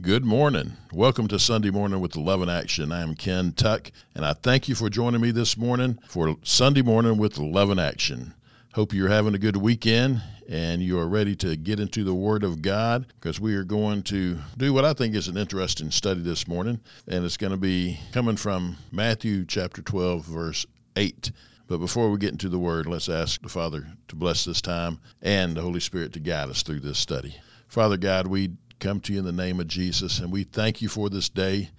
Good morning. Welcome to Sunday Morning with Love in Action. I am Ken Tuck, and I thank you for joining me this morning for Sunday Morning with Love in Action. Hope you're having a good weekend and you are ready to get into the Word of God because we are going to do what I think is an interesting study this morning, and it's going to be coming from Matthew chapter 12, verse 8. But before we get into the Word, let's ask the Father to bless this time and the Holy Spirit to guide us through this study. Father God, we come to you in the name of Jesus, and we thank you for this day.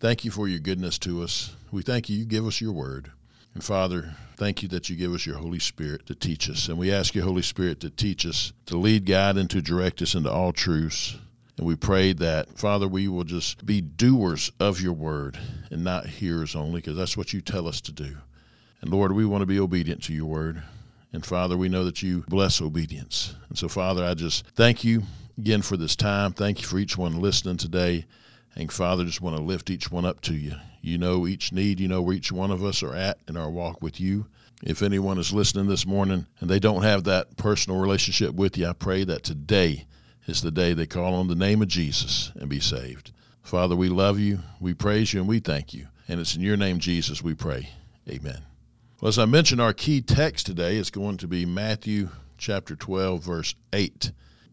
Thank you for your goodness to us. We thank you, you give us your word. And Father, thank you that you give us your Holy Spirit to teach us. And we ask you, Holy Spirit, to teach us, to lead, guide, and to direct us into all truths. And we pray that, Father, we will just be doers of your word and not hearers only, because that's what you tell us to do. And Lord, we want to be obedient to your word. And Father, we know that you bless obedience. And so, Father, I just thank you again for this time. Thank you for each one listening today. And Father, just want to lift each one up to you. You know each need, you know where each one of us are at in our walk with you. If anyone is listening this morning and they don't have that personal relationship with you, I pray that today is the day they call on the name of Jesus and be saved. Father, we love you, we praise you, and we thank you. And it's in your name, Jesus, we pray. Amen. Well, as I mentioned, our key text today is going to be Matthew chapter 12, verse 8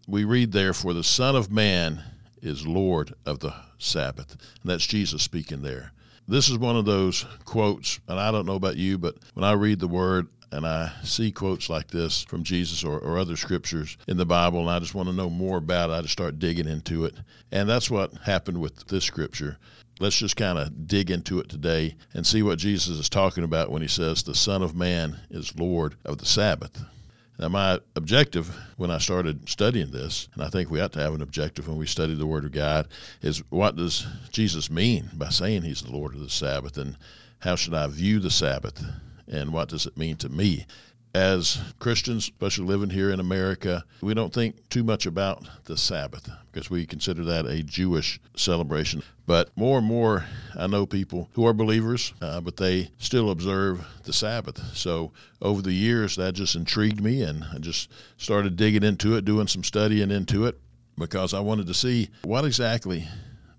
we read there, For the Son of Man is Lord of the Sabbath. And that's Jesus speaking there. This is one of those quotes, and I don't know about you, but when I read the word, and I see quotes like this from Jesus or, or, other scriptures in the Bible, and I just want to know more about it. I just start digging into it. And that's what happened with this scripture. Let's just kind of dig into it today and see what Jesus is talking about when he says, The Son of Man is Lord of the Sabbath. Now, my objective when I started studying this, and I think we ought to have an objective when we study the Word of God, is what does Jesus mean by saying He's the Lord of the Sabbath, and how should I view the Sabbath, and what does it mean to me? As Christians, especially living here in America, we don't think too much about the Sabbath because we consider that a Jewish celebration. But more and more, I know people who are believers, uh, but they still observe the Sabbath. So over the years, that just intrigued me, and I just started digging into it, doing some studying into it, because I wanted to see what exactly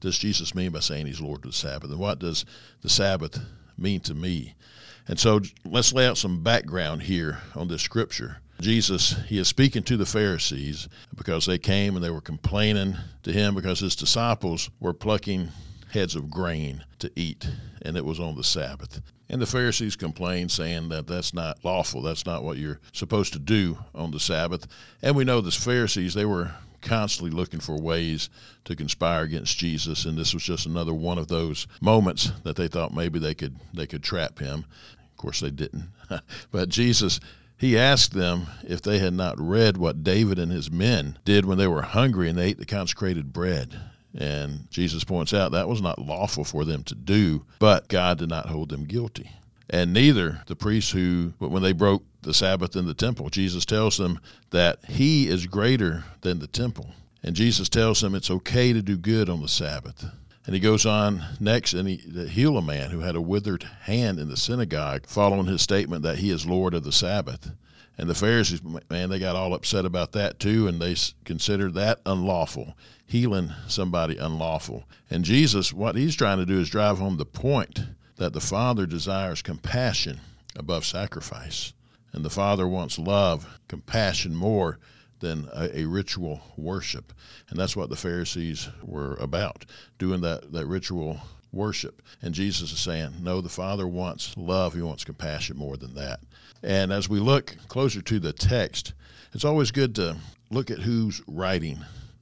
does Jesus mean by saying he's Lord of the Sabbath, and what does the Sabbath mean to me? And so let's lay out some background here on this scripture. Jesus, he is speaking to the Pharisees because they came and they were complaining to him because his disciples were plucking heads of grain to eat, and it was on the Sabbath. And the Pharisees complained, saying that that's not lawful. That's not what you're supposed to do on the Sabbath. And we know the Pharisees, they were constantly looking for ways to conspire against Jesus, and this was just another one of those moments that they thought maybe they could they could trap him. Course, they didn't. but Jesus, he asked them if they had not read what David and his men did when they were hungry and they ate the consecrated bread. And Jesus points out that was not lawful for them to do, but God did not hold them guilty. And neither the priests who, when they broke the Sabbath in the temple. Jesus tells them that he is greater than the temple. And Jesus tells them it's okay to do good on the Sabbath. And he goes on next and he heal a man who had a withered hand in the synagogue, following his statement that he is Lord of the Sabbath. And the Pharisees, man, they got all upset about that too, and they considered that unlawful, healing somebody unlawful. And Jesus, what he's trying to do is drive home the point that the Father desires compassion above sacrifice. And the Father wants love, compassion more than a, a, ritual worship. And that's what the Pharisees were about, doing that, that ritual worship. And Jesus is saying, no, the Father wants love, He wants compassion more than that. And as we look closer to the text, it's always good to look at who's writing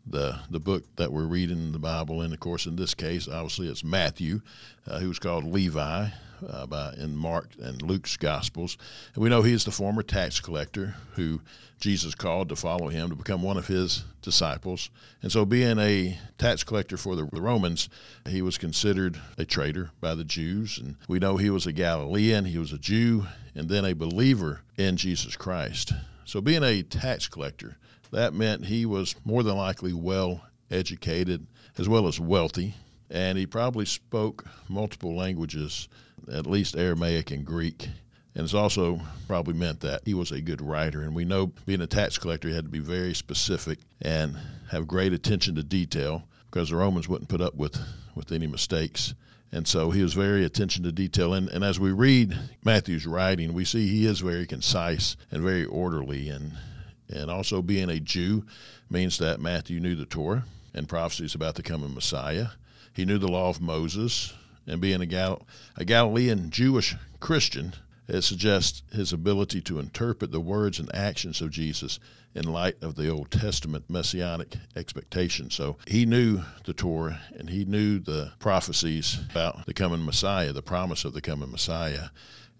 the the book that we're reading in the Bible. And of course, in this case, obviously, it's Matthew, uh, who's called Levi, uh, by, in Mark and Luke's Gospels. And we know he is the former tax collector who Jesus called to follow him to become one of his disciples. And so, being a tax collector for the Romans, he was considered a traitor by the Jews. And we know he was a Galilean, he was a Jew, and then a believer in Jesus Christ. So, being a tax collector, that meant he was more than likely well educated as well as wealthy, and he probably spoke multiple languages at least Aramaic and Greek. And it's also probably meant that he was a good writer. And we know being a tax collector, he had to be very specific and have great attention to detail because the Romans wouldn't put up with, with any mistakes. And so he was very attention to detail. And, and as we read Matthew's writing, we see he is very concise and very orderly. And, and also being a Jew means that Matthew knew the Torah and prophecies about the coming Messiah. He knew the law of Moses. And being a, Gal- a Galilean Jewish Christian, it suggests his ability to interpret the words and actions of Jesus in light of the Old Testament messianic expectation. So he knew the Torah and he knew the prophecies about the coming Messiah, the promise of the coming Messiah.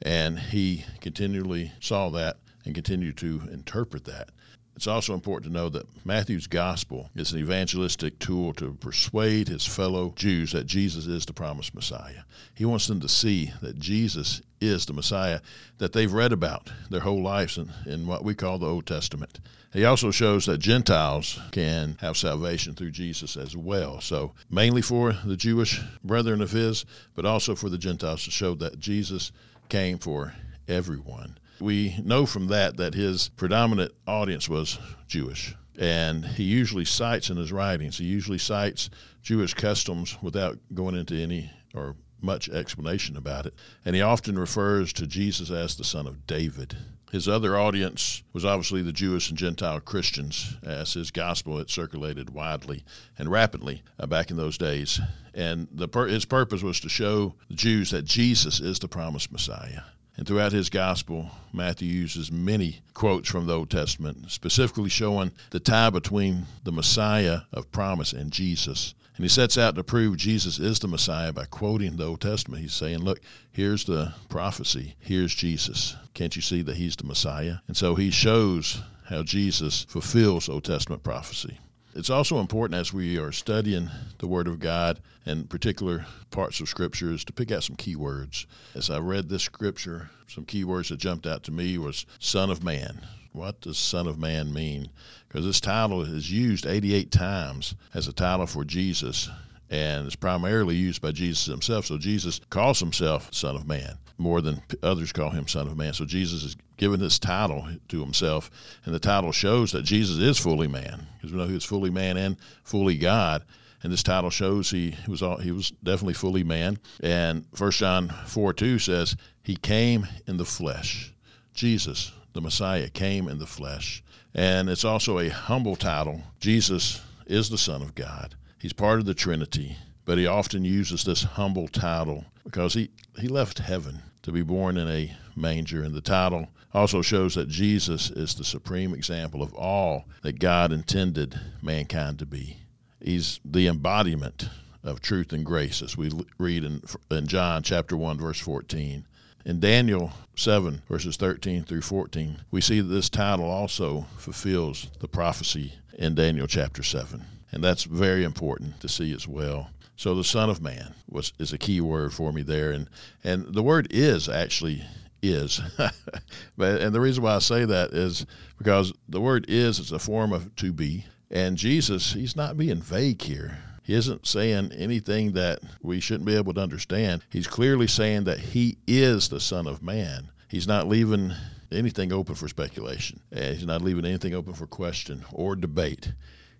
And he continually saw that and continued to interpret that. It's also important to know that Matthew's gospel is an evangelistic tool to persuade his fellow Jews that Jesus is the promised Messiah. He wants them to see that Jesus is the Messiah that they've read about their whole lives in, in what we call the Old Testament. He also shows that Gentiles can have salvation through Jesus as well. So, mainly for the Jewish brethren of his, but also for the Gentiles to show that Jesus came for everyone. We know from that that his predominant audience was Jewish. And he usually cites in his writings, he usually cites Jewish customs without going into any or much explanation about it. And he often refers to Jesus as the son of David. His other audience was obviously the Jewish and Gentile Christians, as his gospel had circulated widely and rapidly uh, back in those days. And the, his purpose was to show the Jews that Jesus is the promised Messiah. And throughout his gospel, Matthew uses many quotes from the Old Testament, specifically showing the tie between the Messiah of promise and Jesus. And he sets out to prove Jesus is the Messiah by quoting the Old Testament. He's saying, Look, here's the prophecy, here's Jesus. Can't you see that he's the Messiah? And so he shows how Jesus fulfills Old Testament prophecy. It's also important as we are studying the Word of God and particular parts of Scriptures to pick out some key words. As I read this Scripture, some key words that jumped out to me was Son of Man. What does Son of Man mean? Because this title is used 88 times as a title for Jesus and it's primarily used by Jesus himself. So Jesus calls himself Son of Man more than others call him Son of Man. So Jesus is given this title to himself, and the title shows that Jesus is fully man, because we know he was fully man and fully God. And this title shows he was all, he was definitely fully man. And 1 John 4 2 says, He came in the flesh. Jesus, the Messiah, came in the flesh. And it's also a humble title. Jesus is the Son of God. He's part of the Trinity, but he often uses this humble title because he, he left heaven to be born in a manger. And the title also shows that Jesus is the supreme example of all that God intended mankind to be. He's the embodiment of truth and grace, as we read in, in John chapter 1, verse 14. In Daniel 7, verses 13 through 14, we see that this title also fulfills the prophecy in Daniel chapter 7 and that's very important to see as well. So the Son of Man was is a key word for me there, and and the word is actually is, but and the reason why I say that is because the word is is a form of to be, and Jesus he's not being vague here. He isn't saying anything that we shouldn't be able to understand. He's clearly saying that he is the Son of Man. He's not leaving anything open for speculation. He's not leaving anything open for question or debate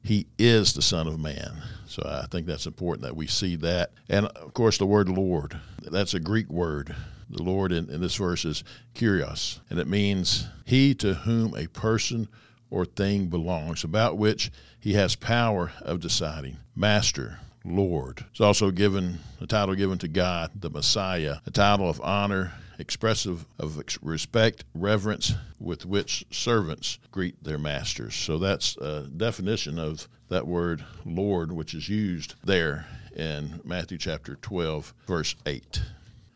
he is the Son of Man. So I think that's important that we see that. And of course, the word Lord, that's a Greek word. The Lord in, in this verse is kurios, and it means he to whom a person or thing belongs, about which he has power of deciding. Master, Lord. It's also given a title given to God, the Messiah, a title of honor expressive of respect, reverence with which servants greet their masters. So that's a definition of that word Lord, which is used there in Matthew chapter 12, verse 8.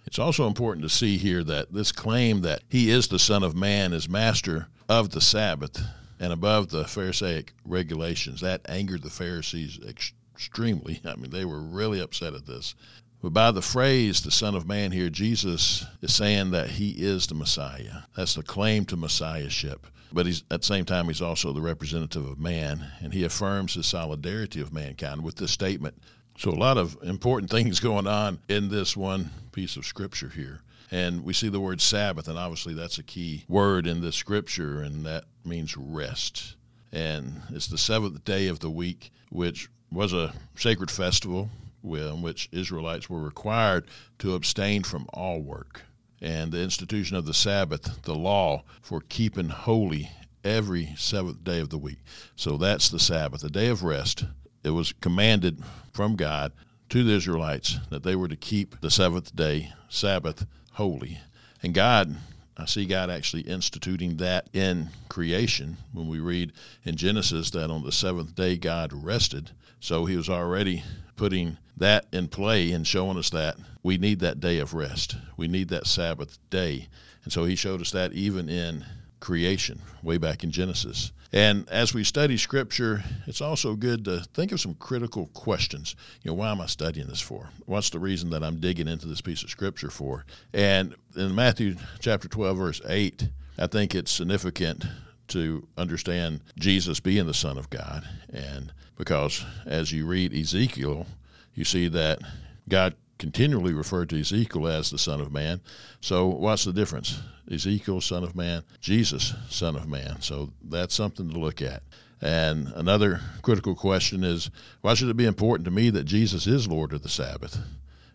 It's also important to see here that this claim that he is the Son of Man is master of the Sabbath and above the Pharisaic regulations. That angered the Pharisees extremely. I mean, they were really upset at this. But by the phrase, the Son of Man here, Jesus is saying that he is the Messiah. That's the claim to Messiahship. But he's, at the same time, he's also the representative of man, and he affirms his solidarity of mankind with this statement. So, a lot of important things going on in this one piece of scripture here. And we see the word Sabbath, and obviously that's a key word in this scripture, and that means rest. And it's the seventh day of the week, which was a sacred festival in which Israelites were required to abstain from all work. And the institution of the Sabbath, the law for keeping holy every seventh day of the week. So that's the Sabbath, the day of rest. It was commanded from God to the Israelites that they were to keep the seventh day Sabbath holy. And God, I see God actually instituting that in creation when we read in Genesis that on the seventh day God rested. So he was already putting that in play and showing us that we need that day of rest. We need that Sabbath day. And so he showed us that even in creation, way back in Genesis. And as we study Scripture, it's also good to think of some critical questions. You know, why am I studying this for? What's the reason that I'm digging into this piece of Scripture for? And in Matthew chapter 12, verse 8, I think it's significant to understand Jesus being the Son of God. And because as you read Ezekiel, you see that God continually referred to Ezekiel as the Son of Man. So, what's the difference? Ezekiel, Son of Man, Jesus, Son of Man. So, that's something to look at. And another critical question is why should it be important to me that Jesus is Lord of the Sabbath?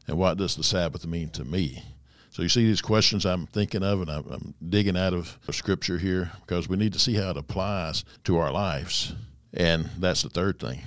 And what does the Sabbath mean to me? So, you see these questions I'm thinking of, and I'm, I'm digging out of Scripture here because we need to see how it applies to our lives. And that's the third thing.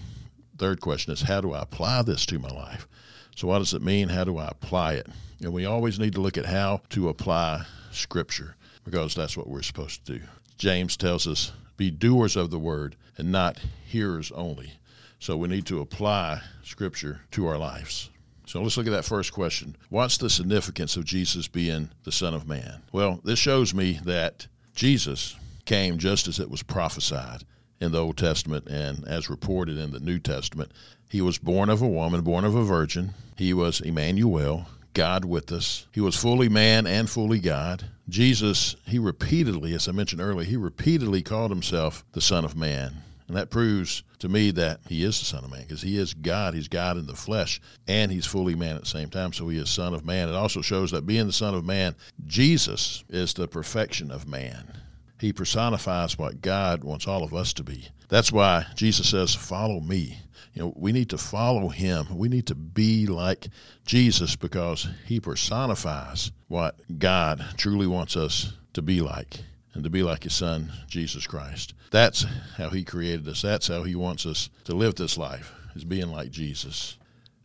Third question is how do I apply this to my life? So, what does it mean? How do I apply it? And we always need to look at how to apply Scripture because that's what we're supposed to do. James tells us, be doers of the word and not hearers only. So, we need to apply Scripture to our lives. So let's look at that first question. What's the significance of Jesus being the Son of Man? Well, this shows me that Jesus came just as it was prophesied in the Old Testament and as reported in the New Testament. He was born of a woman, born of a virgin. He was Emmanuel, God with us. He was fully man and fully God. Jesus, he repeatedly, as I mentioned earlier, he repeatedly called himself the Son of Man. And that proves to me that he is the Son of Man because he is God. He's God in the flesh and he's fully man at the same time. So he is Son of Man. It also shows that being the Son of Man, Jesus is the perfection of man. He personifies what God wants all of us to be. That's why Jesus says, Follow me. You know, we need to follow him. We need to be like Jesus because he personifies what God truly wants us to be like and to be like his son, Jesus Christ. That's how he created us. That's how he wants us to live this life, is being like Jesus.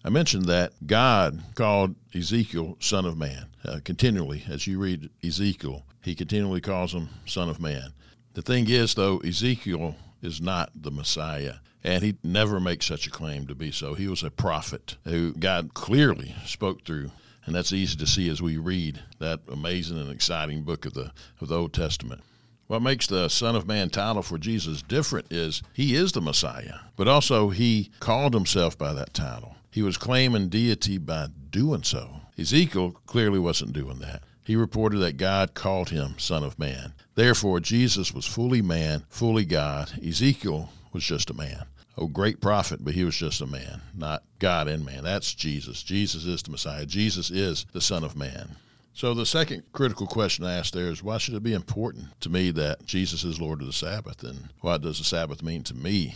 I mentioned that God called Ezekiel son of man uh, continually. As you read Ezekiel, he continually calls him son of man. The thing is, though, Ezekiel is not the Messiah. And he never makes such a claim to be so. He was a prophet who God clearly spoke through. And that's easy to see as we read that amazing and exciting book of the, of the Old Testament. What makes the Son of Man title for Jesus different is he is the Messiah, but also he called himself by that title. He was claiming deity by doing so. Ezekiel clearly wasn't doing that. He reported that God called him Son of Man. Therefore, Jesus was fully man, fully God. Ezekiel was just a man. Oh, great prophet, but he was just a man, not God and man. That's Jesus. Jesus is the Messiah. Jesus is the Son of Man. So, the second critical question I asked there is why should it be important to me that Jesus is Lord of the Sabbath? And what does the Sabbath mean to me?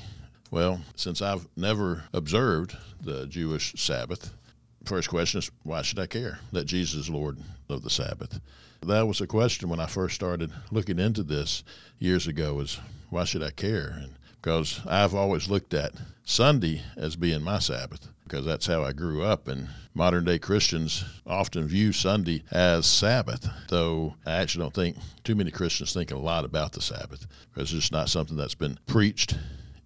Well, since I've never observed the Jewish Sabbath, first question is why should I care that Jesus is Lord of the Sabbath? That was a question when I first started looking into this years ago is why should I care? And because I've always looked at Sunday as being my Sabbath because that's how I grew up. And modern day Christians often view Sunday as Sabbath, though I actually don't think too many Christians think a lot about the Sabbath because it's just not something that's been preached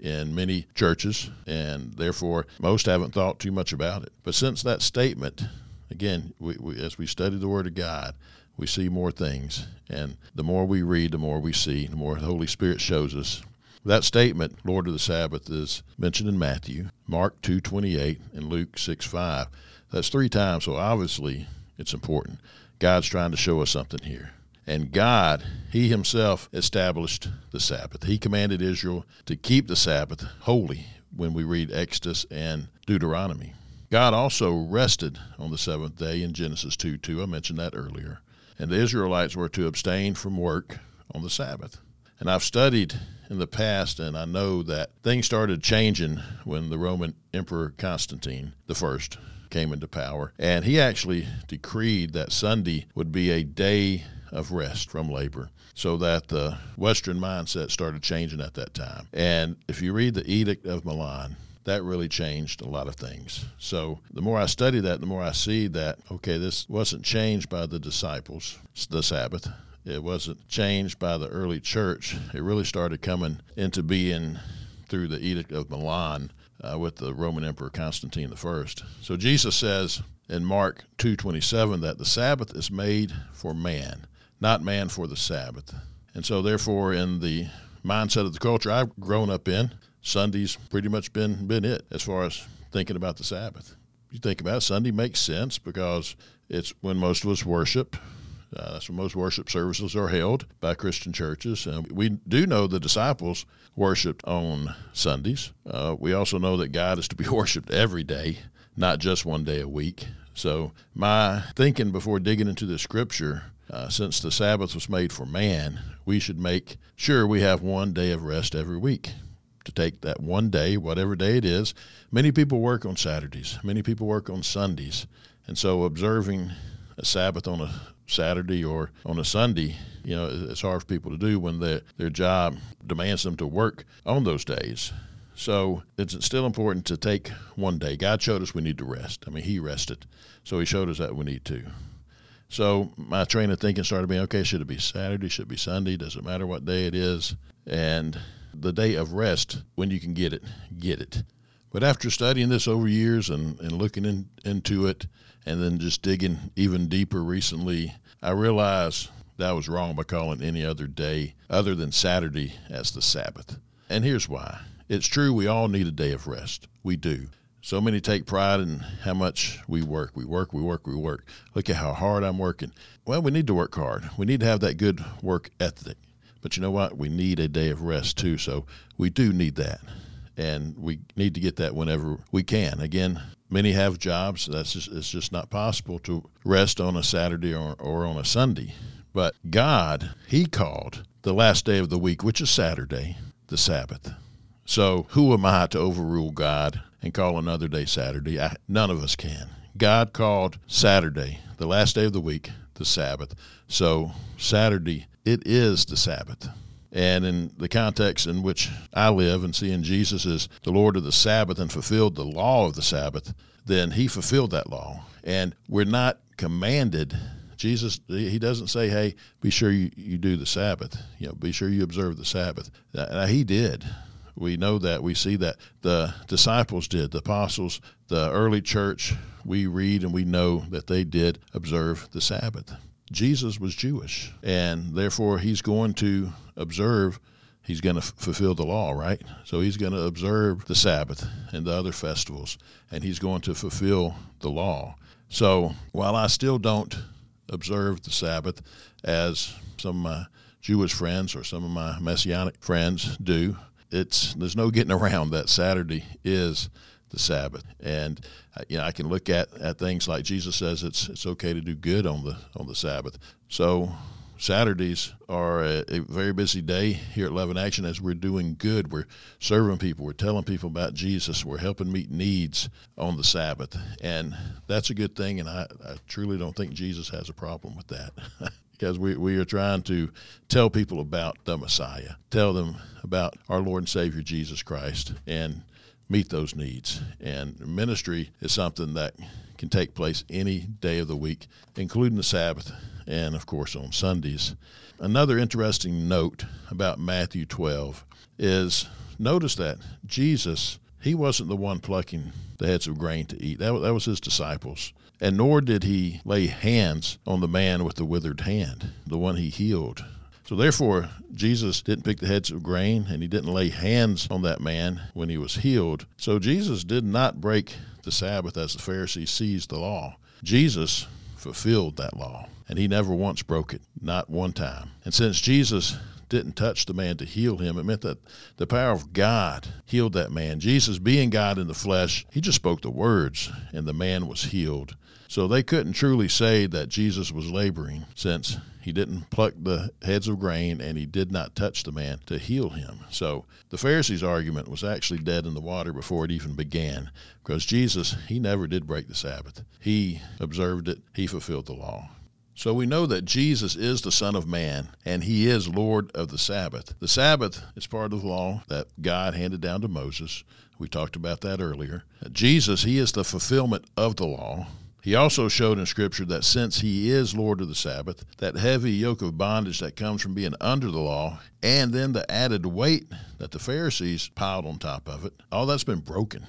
in many churches, and therefore most haven't thought too much about it. But since that statement, again, we, we, as we study the Word of God, we see more things. And the more we read, the more we see, the more the Holy Spirit shows us that statement, Lord of the Sabbath, is mentioned in Matthew, Mark 2.28, and Luke 6.5. That's three times, so obviously it's important. God's trying to show us something here. And God, He Himself established the Sabbath. He commanded Israel to keep the Sabbath holy when we read Exodus and Deuteronomy. God also rested on the seventh day in Genesis 2 2. I mentioned that earlier. And the Israelites were to abstain from work on the Sabbath. And I've studied in the past, and I know that things started changing when the Roman Emperor Constantine the First came into power. And he actually decreed that Sunday would be a day of rest from labor so that the Western mindset started changing at that time. And if you read the Edict of Milan, that really changed a lot of things. So the more I study that, the more I see that, okay, this wasn't changed by the disciples, the Sabbath. It wasn't changed by the early church. It really started coming into being through the Edict of Milan uh, with the Roman Emperor Constantine I. So Jesus says in Mark 2:27 that the Sabbath is made for man, not man for the Sabbath. And so therefore in the mindset of the culture I've grown up in, Sunday's pretty much been been it as far as thinking about the Sabbath. You think about it, Sunday makes sense because it's when most of us worship. Uh, that's where most worship services are held by Christian churches. And we do know the disciples worshiped on Sundays. Uh, we also know that God is to be worshiped every day, not just one day a week. So, my thinking before digging into the scripture, uh, since the Sabbath was made for man, we should make sure we have one day of rest every week to take that one day, whatever day it is. Many people work on Saturdays, many people work on Sundays. And so observing a Sabbath on a Saturday or on a Sunday, you know, it's hard for people to do when their, their job demands them to work on those days. So it's still important to take one day. God showed us we need to rest. I mean, He rested. So He showed us that we need to. So my train of thinking started being okay, should it be Saturday? Should it be Sunday? Does it matter what day it is? And the day of rest, when you can get it, get it. But after studying this over years and, and looking in, into it and then just digging even deeper recently, I realized that I was wrong by calling any other day other than Saturday as the Sabbath. And here's why. It's true we all need a day of rest. We do. So many take pride in how much we work. We work, we work, we work. Look at how hard I'm working. Well, we need to work hard. We need to have that good work ethic. But you know what? We need a day of rest too. So we do need that. And we need to get that whenever we can. Again, many have jobs. That's just, it's just not possible to rest on a Saturday or, or on a Sunday. But God, He called the last day of the week, which is Saturday, the Sabbath. So who am I to overrule God and call another day Saturday? I, none of us can. God called Saturday, the last day of the week, the Sabbath. So Saturday it is the Sabbath. And in the context in which I live and seeing Jesus as the Lord of the Sabbath and fulfilled the law of the Sabbath, then he fulfilled that law. And we're not commanded. Jesus, he doesn't say, hey, be sure you, you do the Sabbath. You know, be sure you observe the Sabbath. Now, he did. We know that. We see that. The disciples did. The apostles, the early church, we read and we know that they did observe the Sabbath. Jesus was Jewish, and therefore he's going to observe, he's going to f- fulfill the law, right? So he's going to observe the Sabbath and the other festivals, and he's going to fulfill the law. So while I still don't observe the Sabbath as some of my Jewish friends or some of my Messianic friends do, it's there's no getting around that Saturday is the Sabbath. And uh, you know, I can look at, at things like Jesus says it's it's okay to do good on the on the Sabbath. So Saturdays are a, a, very busy day here at Love in Action as we're doing good. We're serving people. We're telling people about Jesus. We're helping meet needs on the Sabbath. And that's a good thing. And I, I truly don't think Jesus has a problem with that. because we, we are trying to tell people about the Messiah, tell them about our Lord and Savior Jesus Christ, and meet those needs. And ministry is something that can take place any day of the week, including the Sabbath and, of course, on Sundays. Another interesting note about Matthew 12 is notice that Jesus, he wasn't the one plucking the heads of grain to eat, that, that was his disciples. And nor did he lay hands on the man with the withered hand, the one he healed. So therefore, Jesus didn't pick the heads of grain and he didn't lay hands on that man when he was healed. So Jesus did not break the Sabbath as the Pharisees seized the law. Jesus fulfilled that law and he never once broke it, not one time. And since Jesus didn't touch the man to heal him. It meant that the power of God healed that man. Jesus, being God in the flesh, he just spoke the words, and the man was healed. So they couldn't truly say that Jesus was laboring since he didn't pluck the heads of grain and he did not touch the man to heal him. So the Pharisees' argument was actually dead in the water before it even began because Jesus, he never did break the Sabbath. He observed it, he fulfilled the law. So we know that Jesus is the Son of Man and he is Lord of the Sabbath. The Sabbath is part of the law that God handed down to Moses. We talked about that earlier. Jesus, he is the fulfillment of the law. He also showed in Scripture that since he is Lord of the Sabbath, that heavy yoke of bondage that comes from being under the law, and then the added weight that the Pharisees piled on top of it, all that's been broken.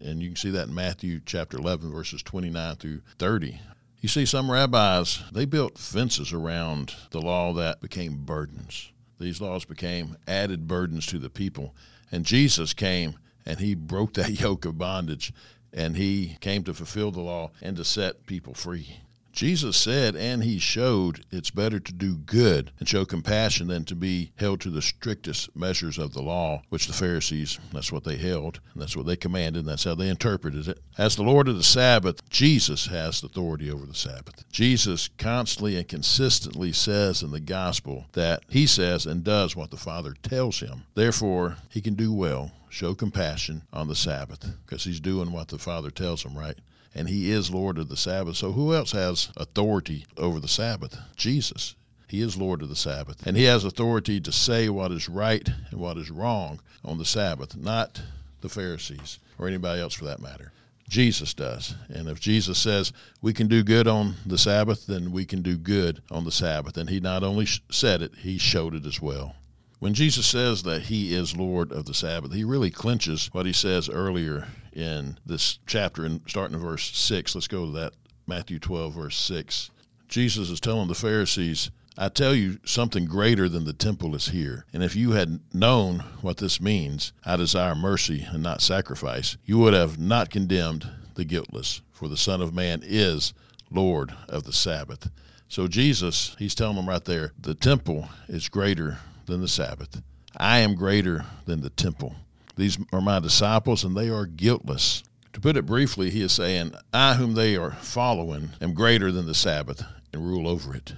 And you can see that in Matthew chapter 11, verses 29 through 30. You see, some rabbis, they built fences around the law that became burdens. These laws became added burdens to the people. And Jesus came and he broke that yoke of bondage and he came to fulfill the law and to set people free. Jesus said, and he showed, it's better to do good and show compassion than to be held to the strictest measures of the law, which the Pharisees, that's what they held, and that's what they commanded, and that's how they interpreted it. As the Lord of the Sabbath, Jesus has authority over the Sabbath. Jesus constantly and consistently says in the gospel that he says and does what the Father tells him. Therefore, he can do well show compassion on the Sabbath because he's doing what the Father tells him, right? And he is Lord of the Sabbath. So who else has authority over the Sabbath? Jesus. He is Lord of the Sabbath. And he has authority to say what is right and what is wrong on the Sabbath, not the Pharisees or anybody else for that matter. Jesus does. And if Jesus says we can do good on the Sabbath, then we can do good on the Sabbath. And he not only said it, he showed it as well. When Jesus says that he is Lord of the Sabbath, he really clinches what he says earlier in this chapter, and starting in verse 6. Let's go to that. Matthew 12, verse 6. Jesus is telling the Pharisees, I tell you, something greater than the temple is here. And if you had known what this means, I desire mercy and not sacrifice, you would have not condemned the guiltless, for the Son of Man is Lord of the Sabbath. So Jesus, he's telling them right there, the temple is greater than the Sabbath. I am greater than the temple. These are my disciples, and they are guiltless. To put it briefly, he is saying, I, whom they are following, am greater than the Sabbath and rule over it.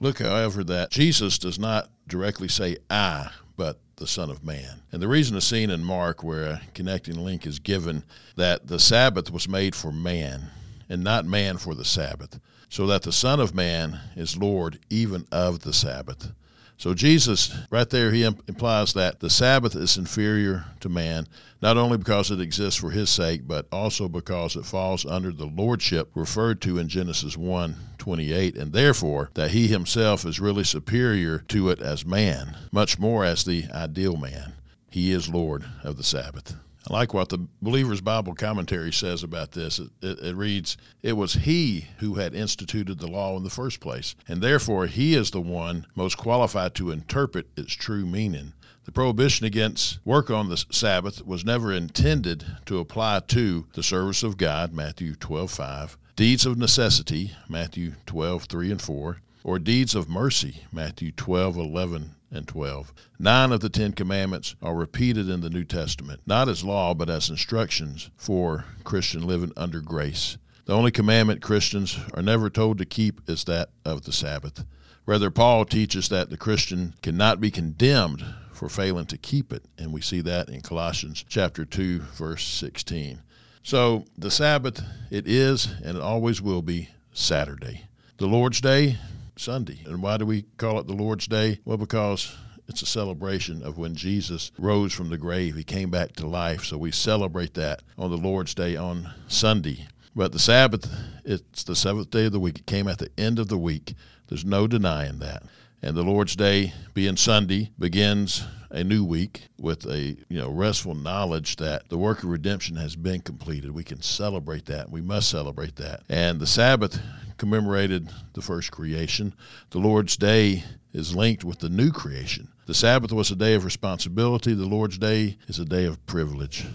Look, however, that Jesus does not directly say I, but the Son of Man. And the reason is seen in Mark, where a connecting link is given that the Sabbath was made for man, and not man for the Sabbath, so that the Son of Man is Lord even of the Sabbath. So Jesus, right there, he implies that the Sabbath is inferior to man, not only because it exists for his sake, but also because it falls under the lordship referred to in Genesis 1 28, and therefore that he himself is really superior to it as man, much more as the ideal man. He is Lord of the Sabbath. I like what the Believer's Bible commentary says about this. It, it, it, reads, It was he who had instituted the law in the first place, and therefore he is the one most qualified to interpret its true meaning. The prohibition against work on the Sabbath was never intended to apply to the service of God, Matthew 12 5, deeds of necessity, Matthew 12 3 and 4, or deeds of mercy, Matthew 12 11 and 12. Nine of the Ten Commandments are repeated in the New Testament, not as law, but as instructions for Christian living under grace. The only commandment Christians are never told to keep is that of the Sabbath. Rather, Paul teaches that the Christian cannot be condemned for failing to keep it, and we see that in Colossians chapter 2, verse 16. So, the Sabbath, it is and it always will be Saturday. The Lord's Day, Sunday. And why do we call it the Lord's Day? Well, because it's a celebration of when Jesus rose from the grave. He came back to life. So we celebrate that on the Lord's Day on Sunday. But the Sabbath, it's the seventh day of the week. It came at the end of the week. There's no denying that. And the Lord's Day, being Sunday, begins a new week with a you know restful knowledge that the work of redemption has been completed. We can celebrate that. We must celebrate that. And the Sabbath commemorated the first creation. The Lord's Day is linked with the new creation. The Sabbath was a day of responsibility. The Lord's Day is a day of privilege.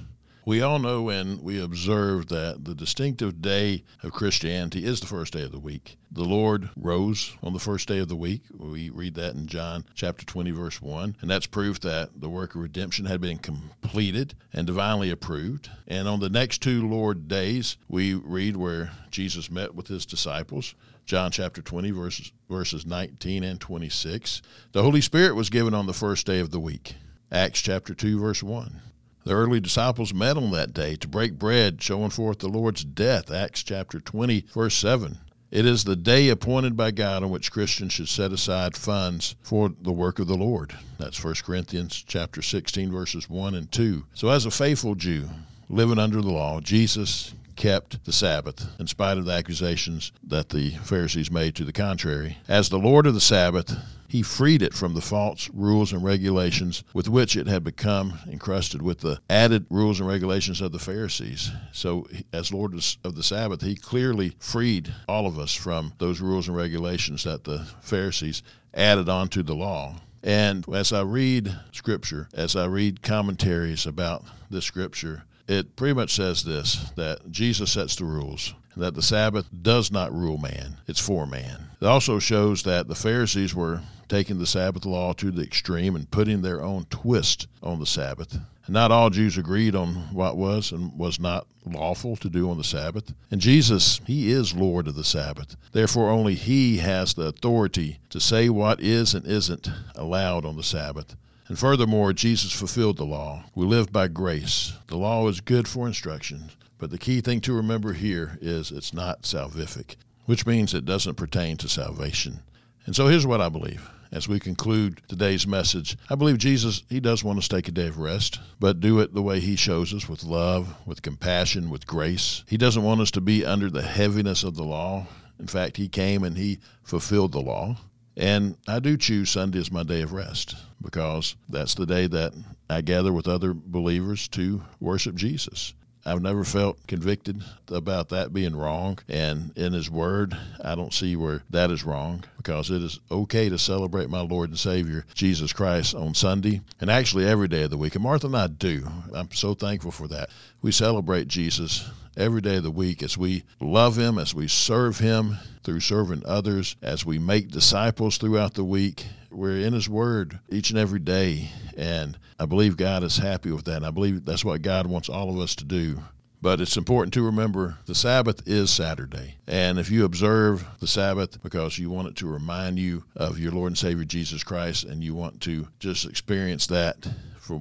We all know and we observe that the distinctive day of Christianity is the first day of the week. The Lord rose on the first day of the week. We read that in John chapter 20, verse 1. And that's proof that the work of redemption had been completed and divinely approved. And on the next two Lord days, we read where Jesus met with his disciples. John chapter 20, verses, verses 19 and 26. The Holy Spirit was given on the first day of the week. Acts chapter 2, verse 1. The early disciples met on that day to break bread, showing forth the Lord's death. Acts chapter 20, verse 7. It is the day appointed by God on which Christians should set aside funds for the work of the Lord. That's 1 Corinthians chapter 16 verses 1 and 2. So as a faithful Jew living under the law, Jesus kept the Sabbath in spite of the accusations that the Pharisees made to the contrary. As the Lord of the Sabbath, he freed it from the false rules and regulations with which it had become encrusted with the added rules and regulations of the Pharisees. So, as Lord of the Sabbath, he clearly freed all of us from those rules and regulations that the Pharisees added onto the law. And as I read scripture, as I read commentaries about this scripture, it pretty much says this that Jesus sets the rules that the Sabbath does not rule man, it's for man. It also shows that the Pharisees were taking the Sabbath law to the extreme and putting their own twist on the Sabbath. Not all Jews agreed on what was and was not lawful to do on the Sabbath. And Jesus, He is Lord of the Sabbath. Therefore, only He has the authority to say what is and isn't allowed on the Sabbath. And furthermore, Jesus fulfilled the law. We live by grace. The law is good for instruction, but the key thing to remember here is it's not salvific, which means it doesn't pertain to salvation. And so here's what I believe. As we conclude today's message, I believe Jesus, He does want us to take a day of rest, but do it the way He shows us with love, with compassion, with grace. He doesn't want us to be under the heaviness of the law. In fact, He came and He fulfilled the law. And I do choose Sunday as my day of rest because that's the day that I gather with other believers to worship Jesus. I've never felt convicted about that being wrong. And in His Word, I don't see where that is wrong because it is okay to celebrate my Lord and Savior, Jesus Christ, on Sunday and actually every day of the week. And Martha and I do. I'm so thankful for that. We celebrate Jesus every day of the week as we love Him, as we serve Him through serving others, as we make disciples throughout the week. We're in His Word each and every day. And I believe God is happy with that. And I believe that's what God wants all of us to do. But it's important to remember the Sabbath is Saturday. And if you observe the Sabbath because you want it to remind you of your Lord and Savior Jesus Christ and you want to just experience that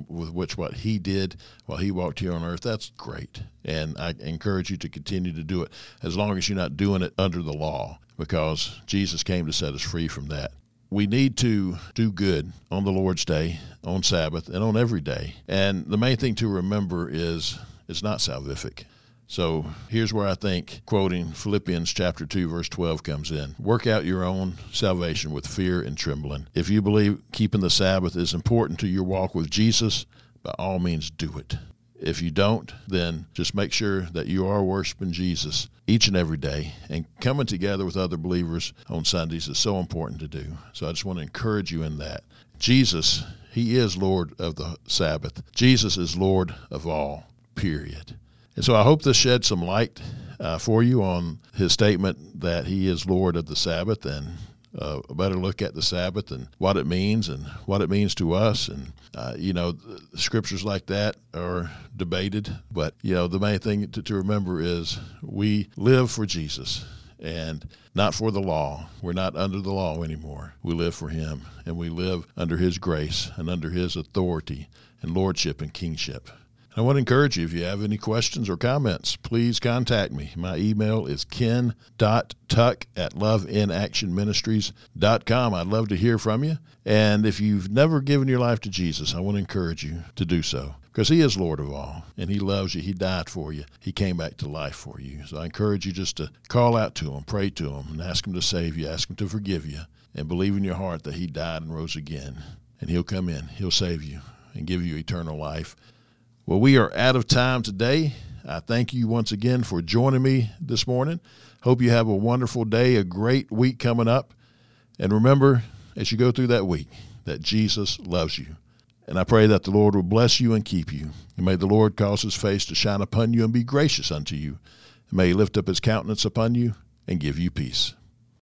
with which what he did while he walked here on earth, that's great. And I encourage you to continue to do it as long as you're not doing it under the law because Jesus came to set us free from that we need to do good on the Lord's day, on Sabbath, and on every day. And the main thing to remember is it's not salvific. So here's where I think quoting Philippians chapter 2 verse 12 comes in. Work out your own salvation with fear and trembling. If you believe keeping the Sabbath is important to your walk with Jesus, by all means do it. If you don't, then just make sure that you are worshiping Jesus each and every day. And coming together with other believers on Sundays is so important to do. So I just want to encourage you in that. Jesus, He is Lord of the Sabbath. Jesus is Lord of all, period. And so I hope this sheds some light uh, for you on His statement that He is Lord of the Sabbath and uh, a better look at the Sabbath and what it means and what it means to us. And, uh, you know, scriptures like that are debated. But, you know, the main thing to, to remember is we live for Jesus and not for the law. We're not under the law anymore. We live for Him and we live under His grace and under His authority and lordship and kingship. I want to encourage you if you have any questions or comments, please contact me. My email is ken.tuck at loveinaction.ministries.com. I'd love to hear from you. And if you've never given your life to Jesus, I want to encourage you to do so because He is Lord of all and He loves you. He died for you, He came back to life for you. So I encourage you just to call out to Him, pray to Him, and ask Him to save you, ask Him to forgive you, and believe in your heart that He died and rose again. And He'll come in, He'll save you, and give you eternal life. Well, we are out of time today. I thank you once again for joining me this morning. Hope you have a wonderful day, a great week coming up. And remember, as you go through that week, that Jesus loves you. And I pray that the Lord will bless you and keep you. And may the Lord cause his face to shine upon you and be gracious unto you. And may he lift up his countenance upon you and give you peace.